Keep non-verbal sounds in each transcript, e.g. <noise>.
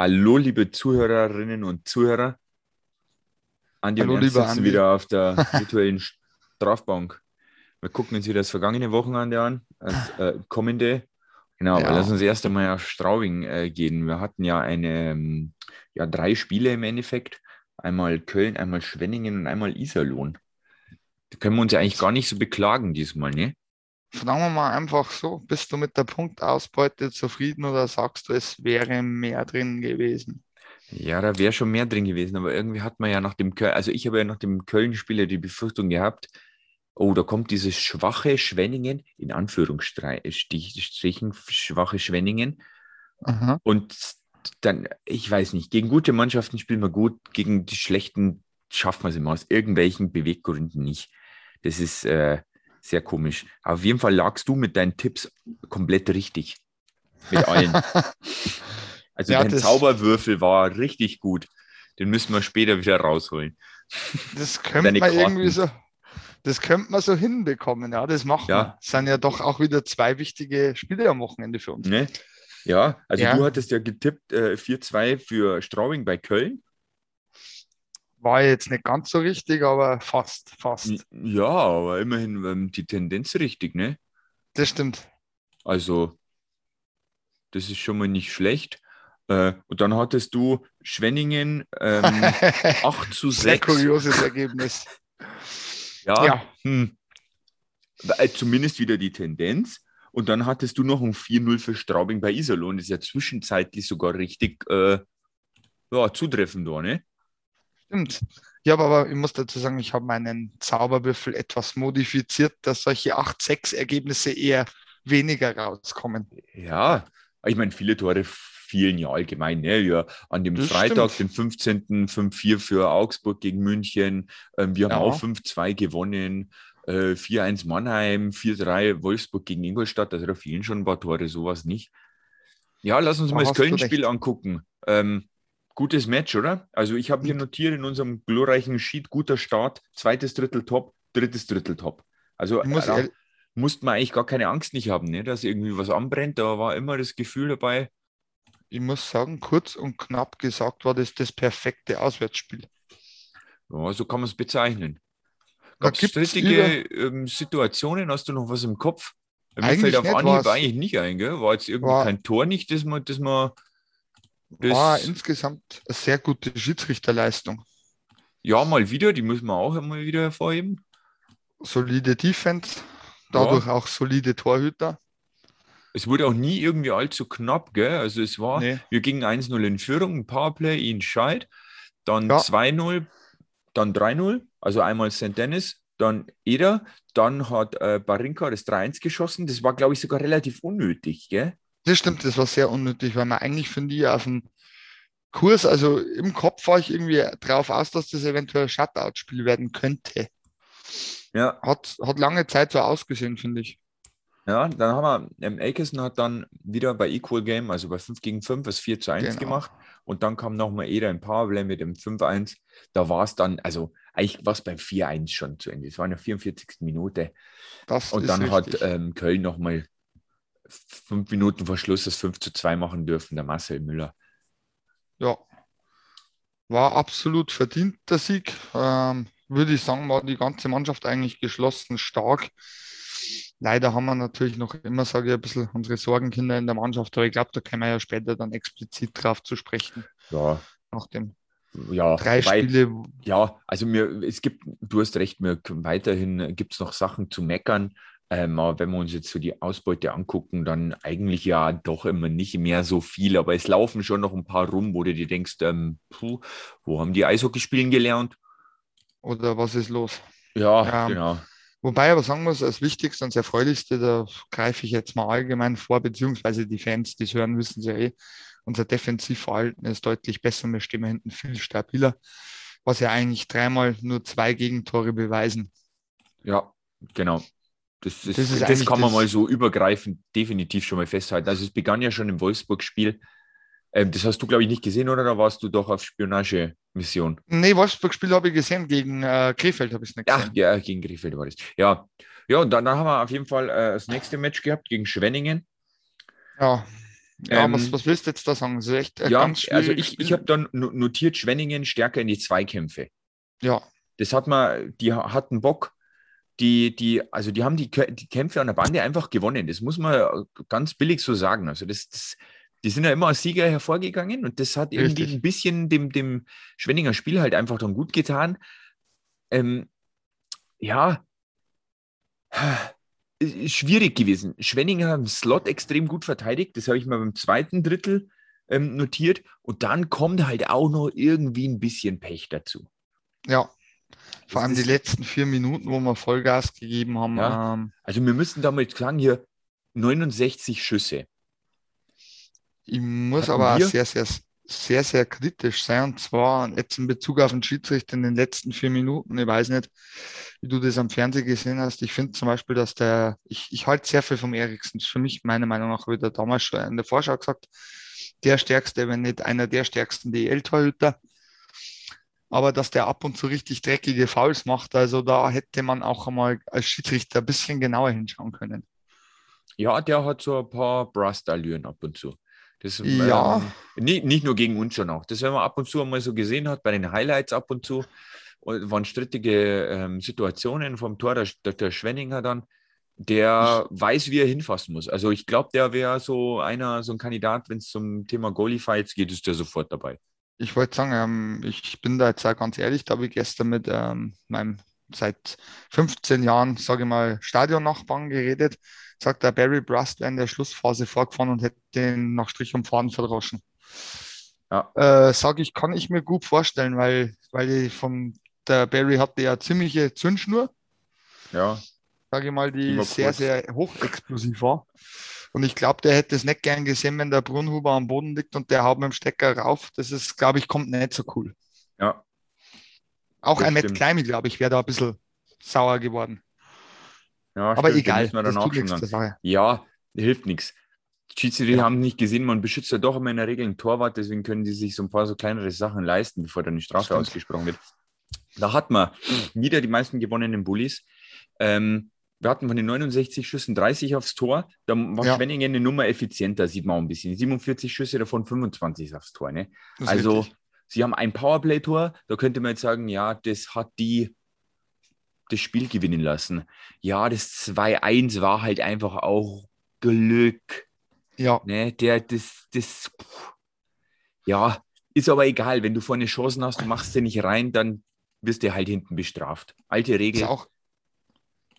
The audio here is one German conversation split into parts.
Hallo, liebe Zuhörerinnen und Zuhörer. Andi Hallo, und Ernst sitzen Andi. wieder auf der virtuellen Strafbank. Wir gucken uns wieder das vergangene Wochenende an, das äh, kommende. Genau, aber Ja. lass uns erst einmal auf Straubing äh, gehen. Wir hatten ja eine, ähm, ja, drei Spiele im Endeffekt. Einmal Köln, einmal Schwenningen und einmal Iserlohn. Da können wir uns ja eigentlich gar nicht so beklagen diesmal, ne? Fragen wir mal einfach so, bist du mit der Punktausbeute zufrieden oder sagst du, es wäre mehr drin gewesen? Ja, da wäre schon mehr drin gewesen, aber irgendwie hat man ja nach dem Köln, also ich habe ja nach dem Köln-Spiel ja die Befürchtung gehabt, oh, da kommt dieses schwache Schwenningen, in Anführungsstrichen schwache Schwenningen. Aha. Und dann, ich weiß nicht, gegen gute Mannschaften spielen wir gut, gegen die schlechten schaffen wir es immer aus irgendwelchen Beweggründen nicht. Das ist äh, sehr komisch. Auf jeden Fall lagst du mit deinen Tipps komplett richtig. Mit allen. <laughs> Also Ja, dein Zauberwürfel war richtig gut. Den müssen wir später wieder rausholen. Das könnte man Karten. irgendwie so, das könnte man so hinbekommen, ja, das machen Ja. wir. Das sind ja doch auch wieder zwei wichtige Spiele am Wochenende für uns. Ne? Ja, also Ja. du hattest ja getippt äh, 4-2 für Straubing bei Köln. War jetzt nicht ganz so richtig, aber fast, fast. Ja, aber immerhin ähm, die Tendenz richtig, ne? Das stimmt. Also, das ist schon mal nicht schlecht. Äh, und dann hattest du Schwenningen ähm, <laughs> 8 zu Sehr 6. kurioses Ergebnis. <laughs> Ja, Ja, Hm. Äh, Zumindest wieder die Tendenz. Und dann hattest du noch ein 4-0 für Straubing bei Iserlohn. Das ist ja zwischenzeitlich sogar richtig äh, ja, zutreffend ne? Stimmt. Ja, aber, aber ich muss dazu sagen, ich habe meinen Zauberwürfel etwas modifiziert, dass solche 8-6-Ergebnisse eher weniger rauskommen. Ja, ich meine, viele Tore fielen ja allgemein. Ne? Ja, an dem Das Freitag, stimmt. den 15. 5-4 für Augsburg gegen München. Ähm, wir haben Ja. auch 5-2 gewonnen. Äh, 4-1 Mannheim, 4-3 Wolfsburg gegen Ingolstadt. Also da fielen schon ein paar Tore, sowas nicht. Ja, lass uns Da mal das Köln-Spiel angucken. Ähm, gutes Match, oder? Also ich habe hier notiert in unserem glorreichen Sheet, guter Start, zweites Drittel top, drittes Drittel top. Also muss da ehrlich- musste man eigentlich gar keine Angst nicht haben, ne? dass irgendwie was anbrennt. Da war immer das Gefühl dabei, Ich muss sagen, kurz und knapp gesagt war das das perfekte Auswärtsspiel. ja, so kann man es bezeichnen. Gab es strittige ähm, Situationen? Hast du noch was im Kopf? Mir fällt auf Anhieb eigentlich nicht ein, gell? War jetzt irgendwie War- kein Tor nicht, das man, das man War insgesamt eine sehr gute Schiedsrichterleistung. ja mal wieder, die müssen wir auch immer wieder hervorheben. Solide Defense, dadurch auch solide Torhüter. Es wurde auch nie irgendwie allzu knapp, gell? Also es war, Nee. wir gingen 1-0 in Führung, ein Powerplay, ihn scheit, dann Ja. 2-0, dann 3-0, also einmal St. Dennis, dann Eder, dann hat äh, Barinka das 3-1 geschossen. Das war, glaube ich, sogar relativ unnötig, gell? Das stimmt, das war sehr unnötig, weil man eigentlich finde ich auf dem Kurs, also im Kopf war ich irgendwie drauf aus, dass das eventuell ein Shutout-Spiel werden könnte. Ja, Hat, hat lange Zeit so ausgesehen, finde ich. ja dann haben wir, ähm, Akerson hat dann wieder bei Equal Game, also bei 5 gegen 5, das 4 zu 1 Genau. gemacht. Und dann kam nochmal Eder im Powerplay mit dem 5-1. Da war es dann, also eigentlich war es beim 4-1 schon zu Ende. Es war in der 44. Minute. Das Und dann hat richtig. ähm, Köln nochmal fünf Minuten vor Schluss das 5 zu 2 machen dürfen, der Marcel Müller. Ja, war absolut verdienter Sieg. Ähm, würde ich sagen, war die ganze Mannschaft eigentlich geschlossen stark. Leider haben wir natürlich noch immer, sage ich, ein bisschen unsere Sorgenkinder in der Mannschaft, aber ich glaube, da können wir ja später dann explizit drauf zu sprechen. Ja, Nach den ja, drei wobei- Spiele, ja, also mir, es gibt, du hast recht, mir weiterhin gibt es noch Sachen zu meckern. Ähm, aber wenn wir uns jetzt so die Ausbeute angucken, dann eigentlich ja doch immer nicht mehr so viel, aber es laufen schon noch ein paar rum, wo du dir denkst, ähm, puh, wo haben die Eishockey spielen gelernt? oder was ist los? Ja, Ja. genau. Wobei aber sagen muss, das Wichtigste und das Erfreulichste, da greife ich jetzt mal allgemein vor, beziehungsweise die Fans, die es hören, wissen es ja eh, unser Defensivverhalten ist deutlich besser, wir stehen hinten viel stabiler, was ja eigentlich dreimal nur zwei Gegentore beweisen. Ja, genau. Das, ist, Das ist das, kann man das- mal so übergreifend definitiv schon mal festhalten. Also es begann ja schon im Wolfsburg-Spiel. Ähm, das hast du, glaube ich, nicht gesehen, oder? Da warst du doch auf Spionagemission. Nee, Wolfsburg-Spiel habe ich gesehen, gegen äh, Krefeld habe ich es nicht gesehen. ja, gegen Krefeld war das. Ja, ja und dann, dann haben wir auf jeden Fall äh, das nächste Match gehabt gegen Schwenningen. Ja, Ja, Ähm, was, was willst du jetzt da sagen? Das ist echt Ja, ganz also ich, ich habe dann no- notiert, Schwenningen stärker in die Zweikämpfe. ja, Das hat man, die ha- hatten Bock. Die, die, also die haben die, die Kämpfe an der Bande einfach gewonnen. Das muss man ganz billig so sagen. Also das, das, die sind ja immer als Sieger hervorgegangen und das hat irgendwie Richtig. ein bisschen dem, dem Schwenninger Spiel halt einfach dann gut getan. Ähm, ja, schwierig gewesen. Schwenninger haben den Slot extrem gut verteidigt. Das habe ich mal beim zweiten Drittel ähm, notiert. Und dann kommt halt auch noch irgendwie ein bisschen Pech dazu. ja. Vor allem die letzten vier Minuten, wo wir Vollgas gegeben haben. Ja. Ähm, Also wir müssen damit sagen, hier 69 Schüsse. ich muss Hatten aber auch wir? sehr, sehr, sehr, sehr kritisch sein. Und zwar jetzt in Bezug auf den Schiedsrichter in den letzten vier Minuten. Ich weiß nicht, wie du das am Fernsehen gesehen hast. Ich finde zum Beispiel, dass der, ich, ich halte sehr viel vom Eriksen. Das ist für mich meiner Meinung nach wieder damals schon in der Vorschau gesagt, der stärkste, wenn nicht einer der stärksten DL-Torhüter. Aber dass der ab und zu richtig dreckige Fouls macht, also da hätte man auch einmal als Schiedsrichter ein bisschen genauer hinschauen können. Ja, der hat so ein paar Brust-Allüren ab und zu. Das, Ja. ähm, nicht, nicht nur gegen uns schon auch. Das, wenn man ab und zu einmal so gesehen hat, bei den Highlights ab und zu, waren strittige ähm, Situationen vom Tor der, der, der Schwenninger dann, der weiß, wie er hinfassen muss. Also ich glaube, der wäre so einer, so ein Kandidat, wenn es zum Thema Goalie-Fights geht, ist der sofort dabei. Ich wollte sagen, ähm, ich bin da jetzt auch ganz ehrlich, da habe ich gestern mit ähm, meinem seit 15 Jahren, sage ich mal, Stadionnachbarn geredet. Sagt der Barry Brust wäre in der Schlussphase vorgefahren und hätte den nach Strich und Faden verdroschen. Ja. Äh, sage ich, kann ich mir gut vorstellen, weil, weil vom, der Barry hatte ja ziemliche Zündschnur, Ja, sage ich mal, Die sehr, kurz. sehr hochexplosiv war. Und ich glaube, der hätte es nicht gern gesehen, wenn der Brunhuber am Boden liegt und der haut mit dem Stecker rauf. Das ist, glaube ich, kommt nicht so cool. ja. Auch ein Matt. Kleimi, glaube ich, wäre da ein bisschen sauer geworden. ja Aber stimmt, egal, müssen wir das dann tut dann. Sache. Ja, hilft nichts. Schiedsrichter Ja. haben nicht gesehen, man beschützt ja doch immer in der Regel einen Torwart, deswegen können die sich so ein paar so kleinere Sachen leisten, bevor dann die Strafe Stimmt. ausgesprochen wird. Da hat man wieder die meisten gewonnenen Bullies. Ähm, wir hatten von den 69 Schüssen 30 aufs Tor. Da war Ja. Schwenningen eine Nummer effizienter, sieht man auch ein bisschen. 47 Schüsse, davon 25 aufs Tor. Ne? Ist Also, richtig. sie haben ein Powerplay-Tor, da könnte man jetzt sagen, ja, das hat die das Spiel gewinnen lassen. Ja, das 2-1 war halt einfach auch Glück. Ja, Ne? Der, das, das, pff. ja, ist aber egal. Wenn du vorne Chancen hast, du machst sie nicht rein, dann wirst du halt hinten bestraft. Alte ist Regel. auch,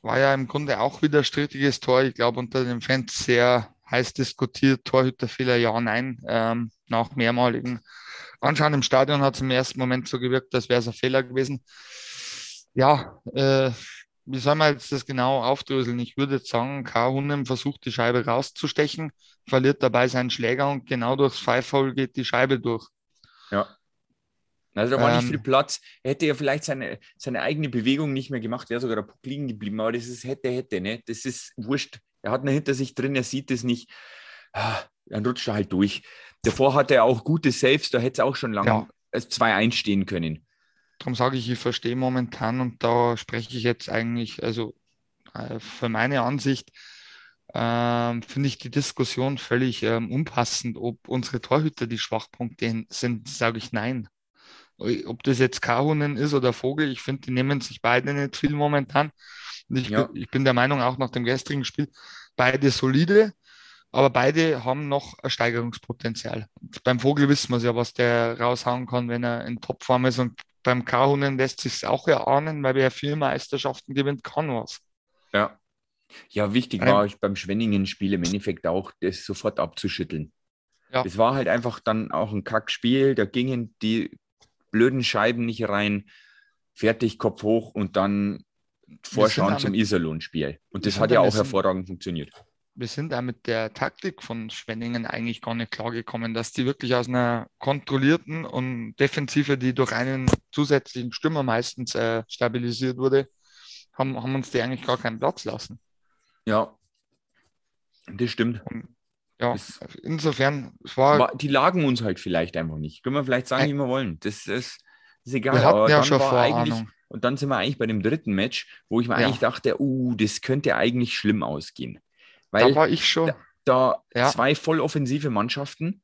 war ja im Grunde auch wieder strittiges Tor. Ich glaube, unter den Fans sehr heiß diskutiert. Torhüterfehler, ja, nein. Ähm, nach mehrmaligen Anschauen im Stadion hat es im ersten Moment so gewirkt, als wäre es ein Fehler gewesen. Ja, äh, wie soll man jetzt das genau aufdröseln? Ich würde jetzt sagen, K. Hunnen versucht die Scheibe rauszustechen, verliert dabei seinen Schläger und genau durchs Pfeifhole geht die Scheibe durch. Ja. Also da war nicht Ähm, viel Platz. Er hätte ja vielleicht seine, seine eigene Bewegung nicht mehr gemacht, wäre sogar der Puck liegen geblieben. Aber das ist hätte, hätte, ne? Das ist wurscht. Er hat ihn hinter sich drin, er sieht es nicht. Ah, Dann rutscht er halt durch. Davor hatte er auch gute Saves, da hätte es auch schon lange Ja. als 2-1 stehen können. Darum sage ich, ich verstehe momentan und da spreche ich jetzt eigentlich, also äh, für meine Ansicht, ähm, finde ich die Diskussion völlig ähm, unpassend, ob unsere Torhüter die Schwachpunkte sind, sage ich nein. Ob das jetzt Kahunen ist oder Vogel, ich finde, die nehmen sich beide nicht viel momentan. Und ich, Ja. bin, ich bin der Meinung, auch nach dem gestrigen Spiel, beide solide, aber beide haben noch ein Steigerungspotenzial. Und beim Vogel wissen wir es ja, was der raushauen kann, wenn er in Topform ist. Und beim Kahunen lässt sich auch erahnen, weil wer vier Meisterschaften gewinnt, kann was. Ja. Ja, wichtig war ich beim Schwenningen-Spiel im Endeffekt auch, das sofort abzuschütteln. Ja. Es war halt einfach dann auch ein Kackspiel, da gingen die blöden Scheiben nicht rein, fertig, Kopf hoch und dann vorschauen zum Iserlohn-Spiel. Und das hat ja auch- hervorragend funktioniert. wir sind da mit der Taktik von Schwenningen eigentlich gar nicht klargekommen, dass die wirklich aus einer kontrollierten und Defensive, die durch einen zusätzlichen Stürmer meistens äh, stabilisiert wurde, haben, haben uns die eigentlich gar keinen Platz lassen. Ja, das stimmt. Ja, Es- insofern, es war, die lagen uns halt vielleicht einfach nicht. Können wir vielleicht sagen, Ei- wie wir wollen. Das ist, ist egal. wir hatten aber ja dann schon Vorahnung. und dann sind wir eigentlich bei dem dritten Match, wo ich mir Ja. eigentlich dachte, uh, das könnte eigentlich schlimm ausgehen. Weil Da war ich schon, da Ja. zwei voll offensive Mannschaften.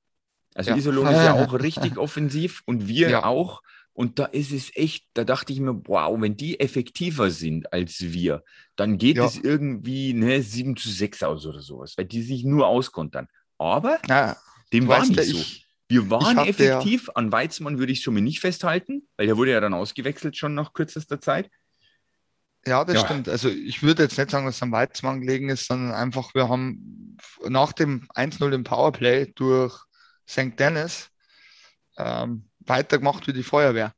Also Ja. Iserlohn ist ja <laughs> auch richtig offensiv und wir Ja. auch. Und da ist es echt, da dachte ich mir, wow, wenn die effektiver sind als wir, dann geht Ja. es irgendwie ne, 7 zu 6 aus oder sowas, weil die sich nur auskontern. Aber Na, dem war nicht ja, so. ich, Wir waren hab der- effektiv. An Weizmann würde ich schon mal nicht festhalten, weil der wurde ja dann ausgewechselt schon nach kürzester Zeit. ja, das Ja. stimmt. Also ich würde jetzt nicht sagen, dass es am Weizmann gelegen ist, sondern einfach, wir haben nach dem 1-0 im Powerplay durch St. Dennis ähm, weitergemacht wie die Feuerwehr.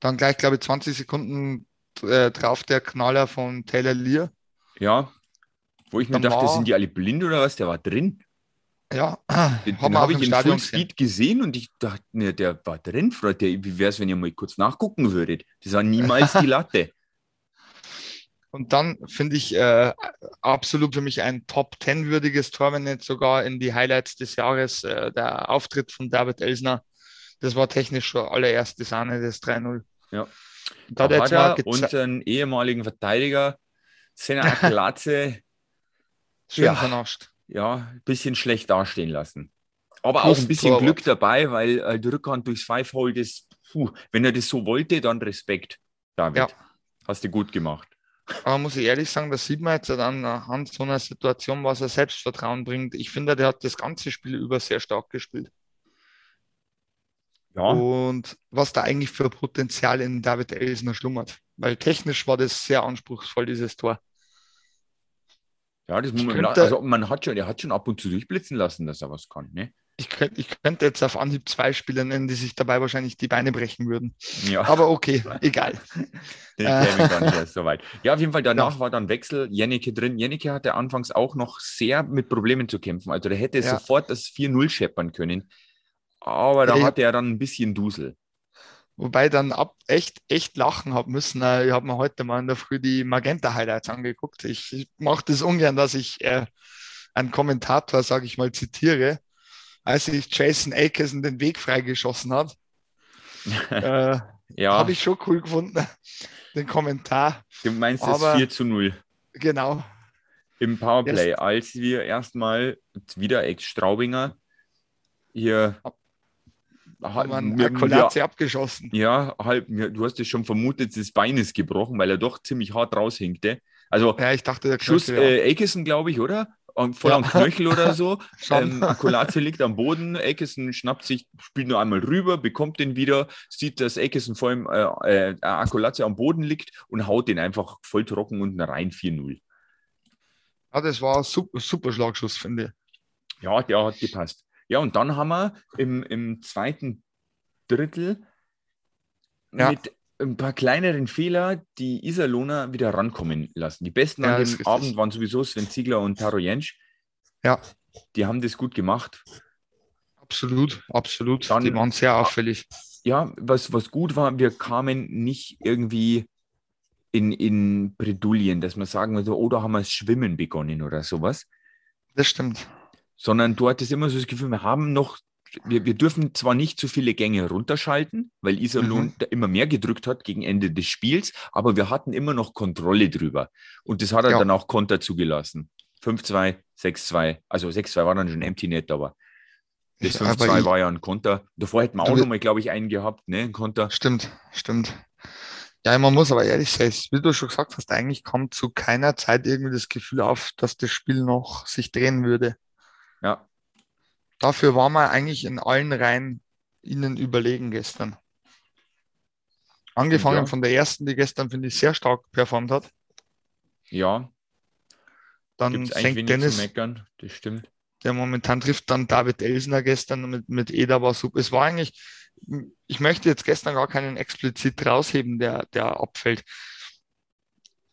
Dann gleich, glaube ich, 20 Sekunden äh, drauf der Knaller von Taylor Lear. Ja, wo ich mir dachte, war- sind die alle blind oder was? Der war drin. Ja, <clears throat> Den, den habe ich im in Stadion gesehen. Speed gesehen und ich dachte, ne, der war drin, Freund. Der, wie wäre es, wenn ihr mal kurz nachgucken würdet? Das war niemals die <laughs> Latte. Und dann finde ich äh, absolut für mich ein Top 10 würdiges Tor, wenn nicht sogar in die Highlights des Jahres, äh, der Auftritt von David Elsner. Das war technisch schon allererste Sahne, das 3-0. Ja. Da hat Da hat jetzt er geze- unseren ehemaligen Verteidiger, Senna <laughs> Glatze, schön Ja. vernascht. ja, ein bisschen schlecht dastehen lassen. Aber Plus auch ein bisschen Torwart. Glück dabei, weil äh, die Rückhand durchs Five-Hole, das, puh, wenn er das so wollte, dann Respekt, David. Ja. Hast du gut gemacht. Aber muss ich ehrlich sagen, das sieht man jetzt dann anhand so einer Situation, was er Selbstvertrauen bringt. Ich finde, der hat das ganze Spiel über sehr stark gespielt. Ja, Und was da eigentlich für Potenzial in David Elsner schlummert. Weil technisch war das sehr anspruchsvoll, dieses Tor. ja das muss man, also man hat schon, der hat schon ab und zu durchblitzen lassen, dass er was kann, ne? Ich könnte, ich könnte jetzt auf Anhieb zwei Spieler nennen, die sich dabei wahrscheinlich die Beine brechen würden. Ja. Aber okay, egal. <laughs> Den Äh. gar nicht erst so weit. Ja, auf jeden Fall, danach war dann Wechsel, Jennecke drin. Jennecke hatte anfangs auch noch sehr mit Problemen zu kämpfen. Also der hätte Ja. sofort das 4-0 scheppern können. Aber da ich- hatte er dann ein bisschen Dusel. Wobei dann ab echt, echt lachen habe müssen. Äh, Ich habe mir heute mal in der Früh die Magenta-Highlights angeguckt. Ich, ich mache das ungern, dass ich äh, einen Kommentator, sage ich mal, zitiere. Als sich Jason Akerson den Weg freigeschossen hat, <laughs> äh, Ja, habe ich schon cool gefunden, <laughs> den Kommentar. du meinst aber- das 4 zu 0 Genau. im Powerplay, als wir erstmal wieder Ex-Straubinger hier Wir einen wir- Akkulatze abgeschossen. Ja, halb, du hast es schon vermutet, das Bein ist gebrochen, weil er doch ziemlich hart raushinkte. Also Ja, ich dachte, der Schuss äh, Akison, glaube ich, oder? Voll Ja. am Knöchel oder so. <laughs> Ähm, Akulaze liegt am Boden, Akison schnappt sich, spielt nur einmal rüber, bekommt den wieder, sieht, dass Akison vor ihm äh, äh, Akulaze am Boden liegt und haut den einfach voll trocken unten rein 4-0. ja, das war ein super, super Schlagschuss, finde ich. Ja, der hat gepasst. Ja, und dann haben wir im, im zweiten Drittel Ja. mit ein paar kleineren Fehler die Iserlohner wieder rankommen lassen. Die besten Ja, an dem. Abend waren sowieso Sven Ziegler und Taro Jensch. Ja, Die haben das gut gemacht. absolut, absolut. Dann- die waren sehr auffällig. Ja, was, was gut war, wir kamen nicht irgendwie in, in Bredouillen, dass man sagen würde, oh, da haben wir das Schwimmen begonnen oder sowas. Das stimmt. Sondern du hattest immer so das Gefühl, wir haben noch, wir, wir dürfen zwar nicht zu viele Gänge runterschalten, weil Iserlohn Mhm. immer mehr gedrückt hat gegen Ende des Spiels, aber wir hatten immer noch Kontrolle drüber. Und das hat er Ja. dann auch Konter zugelassen. 5-2, 6-2, also 6-2 war dann schon Empty Net, aber das Ja, aber 5-2 ich- war ja ein Konter. Davor hätten wir auch nochmal, glaube ich, einen gehabt, ne, ein Konter. Stimmt, stimmt. Ja, man muss aber ehrlich sein, wie du schon gesagt hast, eigentlich kommt zu keiner Zeit irgendwie das Gefühl auf, dass das Spiel noch sich drehen würde. Ja, Dafür waren wir eigentlich in allen Reihen ihnen überlegen gestern. Angefangen Ja. von der ersten, die gestern, finde ich, sehr stark performt hat. ja, Dann wenig Dennis, meckern, das stimmt. der momentan trifft, dann David Elsner gestern mit, mit Eda war super. Es war eigentlich, ich möchte jetzt gestern gar keinen explizit rausheben, der, der abfällt.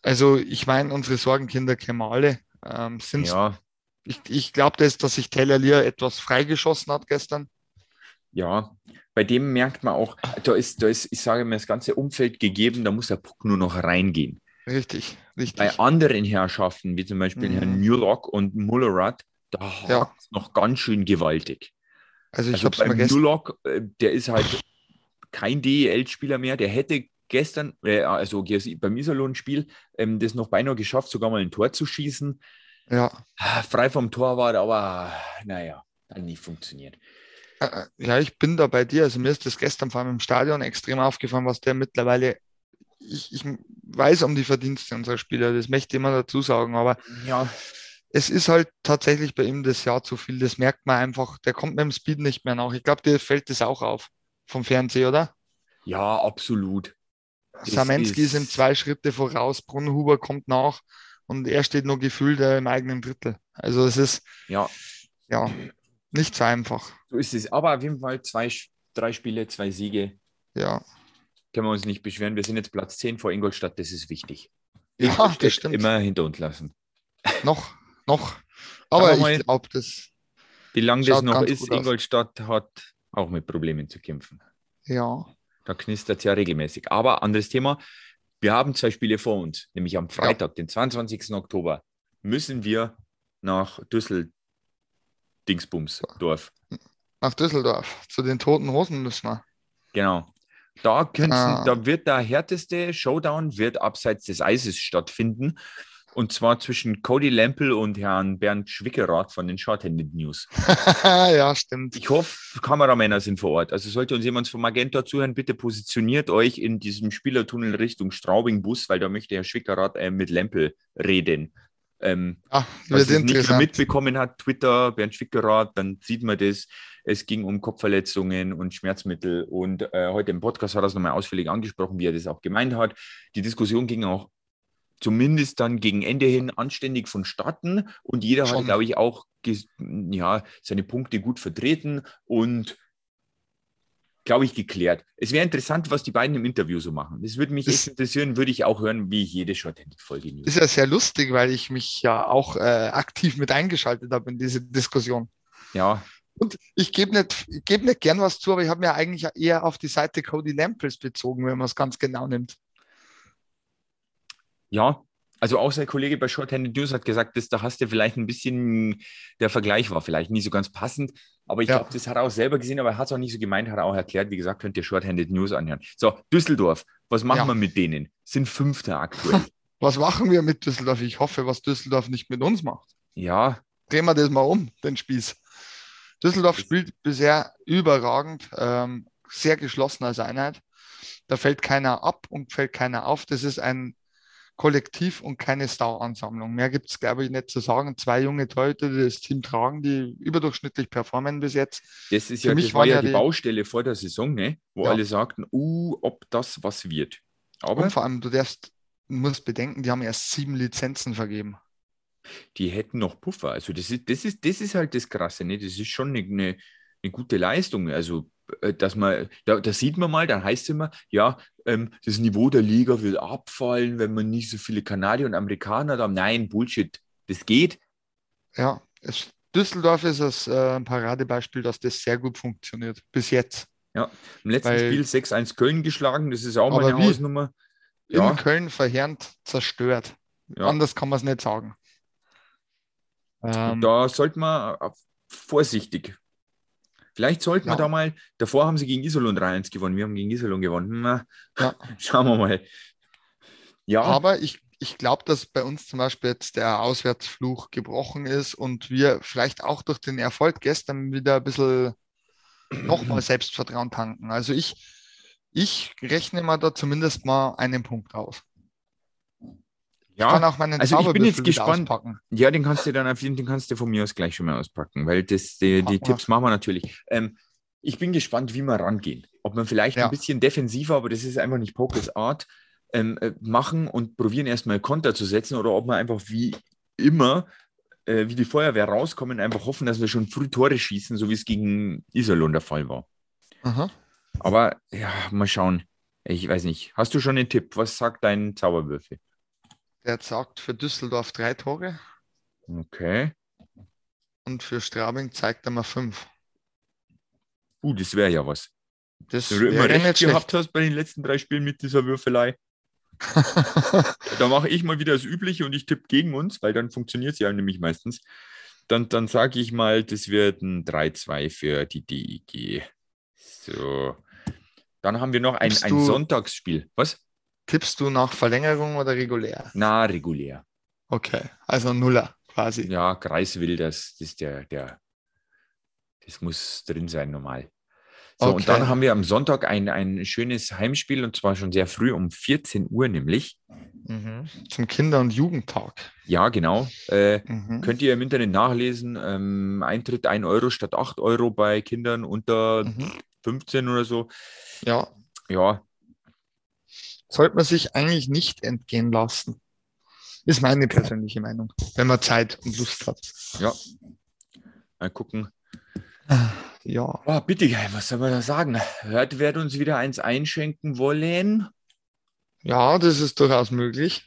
Also ich meine, unsere Sorgenkinder Kemale ähm, sind, Ja, ich, ich glaube, dass, dass sich Taylor Lear etwas freigeschossen hat gestern. Ja, bei dem merkt man auch, da ist, da ist, ich sage mal, das ganze Umfeld gegeben, da muss der Puck nur noch reingehen. Richtig, richtig. Bei anderen Herrschaften, wie zum Beispiel Mhm. Herrn Newlock und Mullerat, da Ja. hat es noch ganz schön gewaltig. Also ich Also habe es Newlock, äh, der ist halt kein DEL-Spieler mehr, der hätte gestern, äh, also beim Iserlohn-Spiel, ähm, das noch beinahe geschafft, sogar mal ein Tor zu schießen. Ja. Frei vom Torwart, aber naja, hat nicht funktioniert. Äh, äh, Ja, ich bin da bei dir. Also mir ist das gestern vor allem im Stadion extrem aufgefallen, was der mittlerweile. Ich, ich weiß um die Verdienste unserer Spieler, das möchte ich immer dazu sagen, aber Ja, es ist halt tatsächlich bei ihm das Jahr zu viel. Das merkt man einfach. Der kommt mit dem Speed nicht mehr nach. Ich glaube, dir fällt das auch auf vom Fernsehen, oder? ja, absolut. Das Samenski ist ihm ist- zwei Schritte voraus, Brunhuber kommt nach und er steht nur gefühlt äh, im eigenen Drittel. Also es ist Ja, ja nicht so einfach. so ist es. Aber auf jeden Fall zwei, drei Spiele, zwei Siege. Ja, Können wir uns nicht beschweren. Wir sind jetzt Platz 10 vor Ingolstadt, das ist wichtig. ja, Ingolstadt das stimmt. Immer hinter uns lassen. Noch, noch. Aber mal. ich glaube, das, Wie lange das noch ist, gut aus. Ingolstadt hat auch mit Problemen zu kämpfen. ja, Da knistert es ja regelmäßig. Aber anderes Thema. Wir haben zwei Spiele vor uns, nämlich am Freitag, den 22. Oktober, müssen wir nach Düssel Dingsbums Dorf. nach Düsseldorf. Zu den toten Hosen müssen wir. Genau. Da, Ah. da wird der härteste Showdown wird abseits des Eises stattfinden. Und zwar zwischen Cody Lempel und Herrn Bernd Schwickerath von den Shorthanded News. <laughs> ja, stimmt. Ich hoffe, Kameramänner sind vor Ort. Also sollte uns jemand vom Magenta zuhören, bitte positioniert euch in diesem Spielertunnel Richtung Straubing-Bus, weil da möchte Herr Schwickerath äh, mit Lempel reden. Ähm, Ah, was es nicht mitbekommen hat, Twitter, Bernd Schwickerath, dann sieht man das. Es ging um Kopfverletzungen und Schmerzmittel. Und äh, heute im Podcast hat er es nochmal ausführlich angesprochen, wie er das auch gemeint hat. Die Diskussion ging auch zumindest dann gegen Ende hin anständig vonstatten. Und jeder hat, Schon. glaube ich, auch ja, seine Punkte gut vertreten und, glaube ich, geklärt. Es wäre interessant, was die beiden im Interview so machen. Das würde mich Das- interessieren, würde ich auch hören, wie ich jede Shorthanded-Folge news. Ist ja sehr lustig, weil ich mich ja auch äh, aktiv mit eingeschaltet habe in diese Diskussion. Ja, Und ich gebe nicht, ich geb nicht gern was zu, aber ich habe mir eigentlich eher auf die Seite Cody Lampels bezogen, wenn man es ganz genau nimmt. Ja, also auch sein Kollege bei Shorthanded News hat gesagt, dass da hast du vielleicht ein bisschen, der Vergleich war vielleicht nicht so ganz passend, aber ich Ja. glaube, das hat er auch selber gesehen, aber er hat es auch nicht so gemeint, hat er auch erklärt, wie gesagt, könnt ihr Shorthanded News anhören. So, Düsseldorf, was machen Ja. wir mit denen? Sind Fünfter aktuell. <laughs> Was machen wir mit Düsseldorf? Ich hoffe, was Düsseldorf nicht mit uns macht. ja, Drehen wir das mal um, den Spieß. Düsseldorf spielt bisher überragend, ähm, sehr geschlossen als Einheit. Da fällt keiner ab und fällt keiner auf. Das ist ein Kollektiv und keine Star-Ansammlung. Mehr gibt es, glaube ich, nicht zu sagen. Zwei junge Torhüter, die das Team tragen, die überdurchschnittlich performen bis jetzt. das ist Für ja, mich das war ja die die- Baustelle vor der Saison, ne? wo Ja. alle sagten, uh, ob das was wird. Aber Und vor allem, du darfst, musst bedenken, die haben erst sieben Lizenzen vergeben. die hätten noch Puffer. Also das ist, das ist, das ist halt das Krasse, ne? Das ist schon eine, eine, gute Leistung. Also, dass man, da, da sieht man mal, dann heißt es immer, ja, ähm, das Niveau der Liga wird abfallen, wenn man nicht so viele Kanadier und Amerikaner da. Nein, Bullshit. Das geht. Ja, es, Düsseldorf ist das äh, ein Paradebeispiel, dass das sehr gut funktioniert. Bis jetzt. Im letzten Weil- Spiel 6-1 Köln geschlagen, das ist auch mal eine wie? Hausnummer. Ja, In Köln verheerend zerstört. Ja. Anders kann man es nicht sagen. Ähm, da sollte man äh, vorsichtig. Vielleicht sollten wir Ja. da mal, davor haben sie gegen Iserlohn 3-1 gewonnen, wir haben gegen Iserlohn gewonnen. Na, Ja. <laughs> Schauen wir mal. Ja, Aber ich, ich glaube, dass bei uns zum Beispiel jetzt der Auswärtsfluch gebrochen ist und wir vielleicht auch durch den Erfolg gestern wieder ein bisschen <clears throat> nochmal Selbstvertrauen tanken. Also ich, ich rechne mal da zumindest mal einen Punkt aus. Ich kann ja, auch meinen also ich bin jetzt gespannt. auspacken. ja, den kannst du dann auf jeden den kannst du von mir aus gleich schon mal auspacken, weil das, die, die. Tipps machen wir natürlich. Ähm, ich bin gespannt, wie wir rangehen. Ob man vielleicht Ja. ein bisschen defensiver, aber das ist einfach nicht Pokers Art, ähm, äh, machen und probieren erstmal Konter zu setzen oder ob wir einfach wie immer, äh, wie die Feuerwehr rauskommen, einfach hoffen, dass wir schon früh Tore schießen, so wie es gegen Iserlohn der Fall war. Aha. Aber ja, mal schauen. Ich weiß nicht. Hast du schon einen Tipp? Was sagt dein Zauberwürfel? Der sagt für Düsseldorf drei Tore Okay. und für Straubing zeigt er mal fünf. Uh, das wäre ja was. Das Wenn du immer recht gehabt hast bei den letzten drei Spielen mit dieser Würfelei, schlecht. <laughs> da mache ich mal wieder das Übliche und ich tippe gegen uns, weil dann funktioniert es ja nämlich meistens. Dann, dann sage ich mal, das wird ein 3-2 für die DIG. So. Dann haben wir noch ein, ein Sonntagsspiel. Was? Tippst du nach Verlängerung oder regulär? Na, regulär. Okay, also Nuller. quasi. Ja, Kreiswild, das, das ist der, der, das muss drin sein normal. So, Okay. und dann haben wir am Sonntag ein, ein schönes Heimspiel und zwar schon sehr früh um 14 Uhr nämlich. Mhm. Zum Kinder- und Jugendtag. Ja, genau. Äh, Mhm. Könnt ihr im Internet nachlesen. Ähm, Eintritt 1 Euro statt 8 Euro bei Kindern unter Mhm. 15 oder so. Ja, Ja, sollte man sich eigentlich nicht entgehen lassen. Ist meine persönliche Meinung, wenn man Zeit und Lust hat. ja. Mal gucken. Ja, Oh, bitte, was soll man da sagen? Hört, wer uns wieder eins einschenken wollen? ja, das ist durchaus möglich.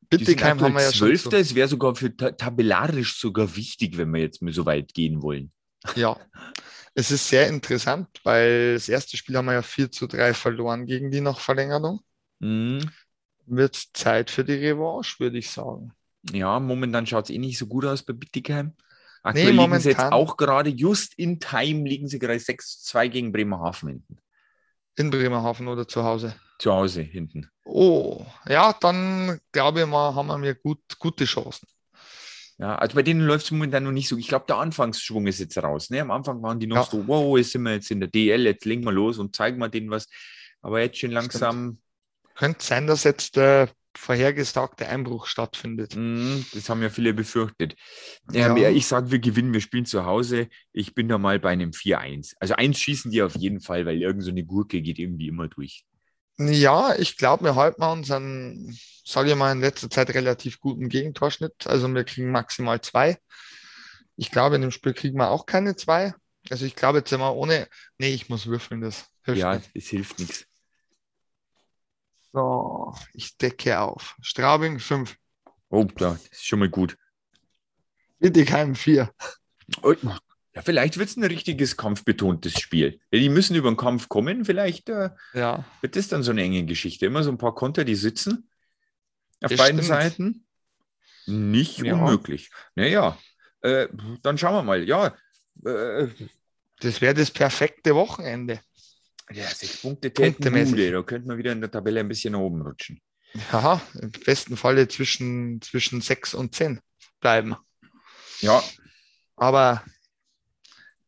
Sind Bittigheim haben wir ja schon. Es wäre sogar für ta tabellarisch sogar wichtig, wenn wir jetzt mal so weit gehen wollen. Ja, <laughs> es ist sehr interessant, weil das erste Spiel haben wir ja 4 zu 3 verloren gegen die nach Verlängerung. Mhm. Wird Zeit für die Revanche, würde ich sagen. Ja, momentan schaut es eh nicht so gut aus bei Bittigheim. Aktuell liegen sie jetzt auch gerade, just in Time, liegen sie gerade 6-2 gegen Bremerhaven hinten. In Bremerhaven oder zu Hause. Zu Hause hinten. Oh, ja, dann glaube ich mal, haben wir gut, gute Chancen. Ja, also bei denen läuft es momentan noch nicht so. Ich glaube, der Anfangsschwung ist jetzt raus. Ne? Am Anfang waren die noch Ja. so, wow, jetzt sind wir jetzt in der DL, jetzt legen wir los und zeigen wir denen was. Aber jetzt schon langsam, Könnte sein, dass jetzt der vorhergesagte Einbruch stattfindet. mh, das haben ja viele befürchtet. Ja. Ähm, ich sage, wir gewinnen, wir spielen zu Hause. Ich bin da mal bei einem 4-1. Also eins schießen die auf jeden Fall, weil irgend so eine Gurke geht irgendwie immer durch. Ja, ich glaube, wir halten mal unseren, sage ich mal, in letzter Zeit relativ guten Gegentorschnitt. Also wir kriegen maximal zwei. Ich glaube, in dem Spiel kriegen wir auch keine zwei. Also ich glaube, jetzt sind wir ohne. Nee, ich muss würfeln, das hilft ja, nicht. es hilft nichts. So, ich decke auf. Straubing 5, Oh, ja, das ist schon mal gut. Bittigheim 4. Oh, Ja, vielleicht wird es ein richtiges kampfbetontes Spiel. Ja, die müssen über den Kampf kommen. Vielleicht äh, Ja, wird das dann so eine enge Geschichte. Immer so ein paar Konter, die sitzen auf Das beiden stimmt. Seiten. Nicht Ja. unmöglich. Naja, äh, dann schauen wir mal. Ja, äh, das wäre das perfekte Wochenende. ja sechs Punkte täten. Bude. Da könnte man wieder in der Tabelle ein bisschen nach oben rutschen. Ja, im besten Falle zwischen, zwischen 6 und 10 bleiben. Ja, Aber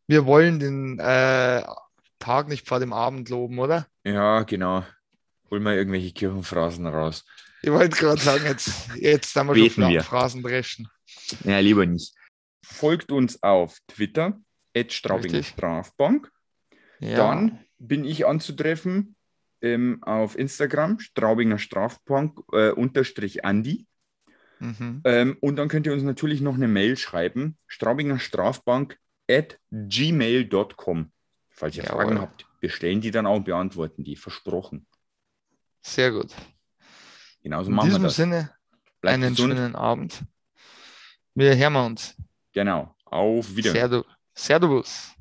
wir wollen den äh, Tag nicht vor dem Abend loben, oder? ja, genau. Hol mal irgendwelche Kirchenphrasen raus. Ich wollte gerade sagen, jetzt, jetzt haben wir Beten schon wir. Phra- Phrasen dreschen. Ja, lieber nicht. Folgt uns auf Twitter, Straubinger Richtig. Strafbank. Ja. Dann bin ich anzutreffen ähm, auf Instagram, Straubinger Strafbank äh, unterstrich Andi. Mhm. Ähm, und dann könnt ihr uns natürlich noch eine Mail schreiben, Straubinger Strafbank at gmail.com. Falls ihr Jawohl. Fragen habt, wir stellen die dann auch und beantworten die, versprochen. Sehr gut. Genauso In machen wir diesem das. Sinne, Bleibt einen gesund. schönen Abend. Wir hören uns. Genau. Auf Wiedersehen. Servus.